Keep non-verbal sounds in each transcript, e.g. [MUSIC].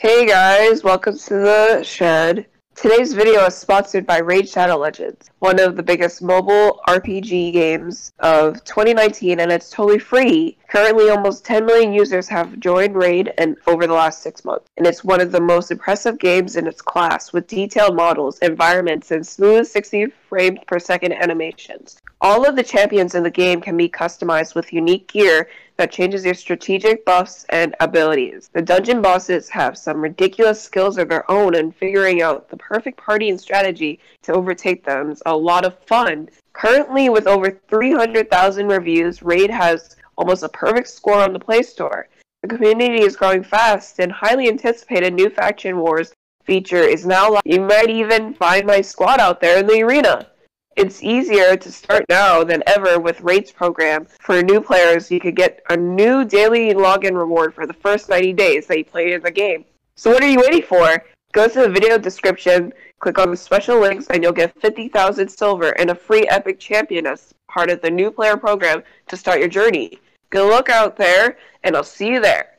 Hey guys, welcome to the shed. Today's video is sponsored by Raid Shadow Legends, one of the biggest mobile RPG games of 2019, and it's totally free. Currently, almost 10 million users have joined Raid and over the last six months, and it's one of the most impressive games in its class with detailed models, environments, and smooth 60 frames per second animations. All of the champions in the game can be customized with unique gear that changes your strategic buffs and abilities. The dungeon bosses have some ridiculous skills of their own, and figuring out the perfect party and strategy to overtake them is a lot of fun. Currently, with over 300,000 reviews, Raid has almost a perfect score on the Play Store. The community is growing fast, and highly anticipated new Faction Wars feature is now live. You might even find my squad out there in the arena. It's easier to start now than ever with Raid's program. For new players, you could get a new daily login reward for the first 90 days that you play in the game. So what are you waiting for? Go to the video description, click on the special links, and you'll get 50,000 silver and a free epic champion as part of the new player program to start your journey. Good luck out there, and I'll see you there.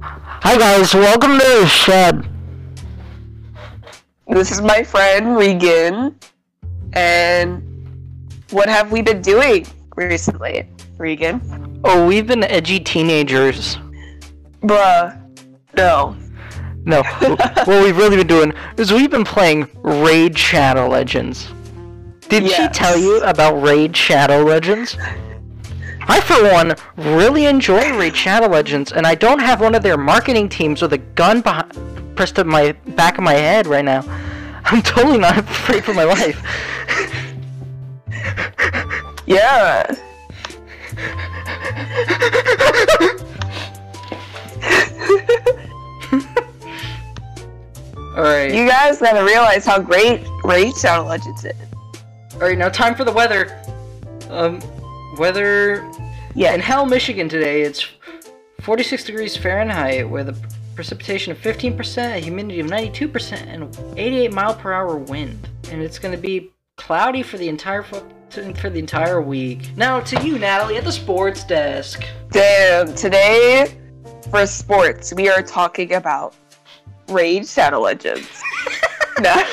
Hi guys, welcome to the shed. This is my friend Regan, and what have we been doing recently, Regan? Oh, we've been edgy teenagers. Bruh, no. No, [LAUGHS] what we've really been doing is we've been playing Raid Shadow Legends. Did she tell you about Raid Shadow Legends? I, for one, really enjoy Raid Shadow Legends, and I don't have one of their marketing teams with a gun behind, pressed to my back of my head right now. [LAUGHS] I'm totally not afraid for my life. [LAUGHS] Yeah. [LAUGHS] Alright. You guys gotta realize how great Raid Shadow Legends is. Alright, now time for the weather. Um, weather Yeah. in Hell, Michigan today, it's 46 degrees Fahrenheit with a precipitation of 15%, a humidity of 92%, and 88 mile per hour wind. And it's going to be cloudy for the entire for the entire week. Now to you, Natalie, at the sports desk. Damn, today for sports, we are talking about Raid Shadow Legends. [LAUGHS] now,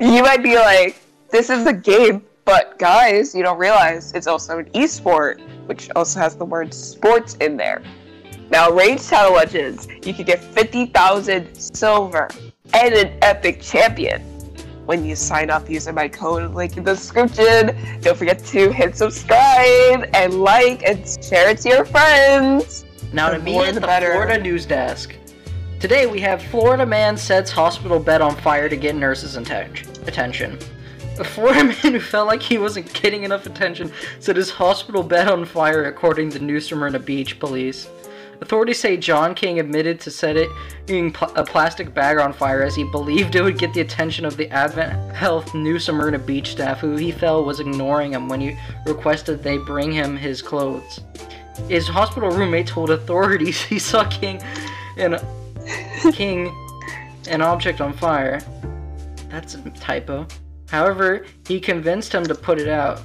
you might be like, this is a game, but guys, you don't realize it's also an esport, which also has the word sports in there. Now, Raid Shadow Legends, you can get 50,000 silver and an epic champion when you sign up using my code link in the description. Don't forget to hit subscribe and like and share it to your friends. Now The to me at the the better. Florida news desk. Today we have Florida man sets hospital bed on fire to get nurses' attention. A Florida [LAUGHS] man who felt like he wasn't getting enough attention set his hospital bed on fire, according to New Smyrna Beach police. Authorities say John King admitted to setting pl- a plastic bag on fire as he believed it would get the attention of the Advent Health New Smyrna Beach staff, who he felt was ignoring him when he requested they bring him his clothes. His hospital roommate told authorities [LAUGHS] he saw King and King an object on fire. That's a typo. However, he convinced him to put it out.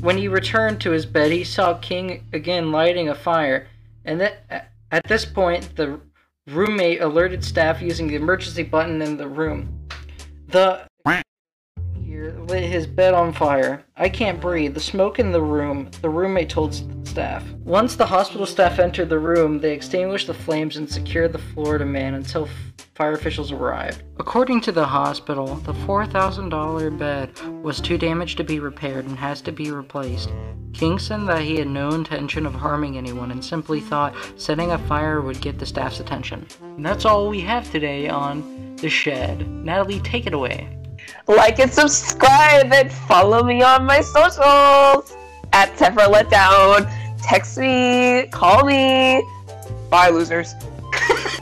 When he returned to his bed, he saw King again lighting a fire, and that at this point, the roommate alerted staff using the emergency button in the room. The here lit his bed on fire. I can't breathe. The smoke in the room, the roommate told staff. Once the hospital staff entered the room, they extinguished the flames and secured the Florida man until fire officials arrived. According to the hospital, the $4,000 bed was too damaged to be repaired and has to be replaced. King said that he had no intention of harming anyone and simply thought setting a fire would get the staff's attention. And that's all we have today on The Shed. Natalie, take it away. Like and subscribe and follow me on my socials at Tefra Letdown. Text me, call me. Bye, losers. [LAUGHS]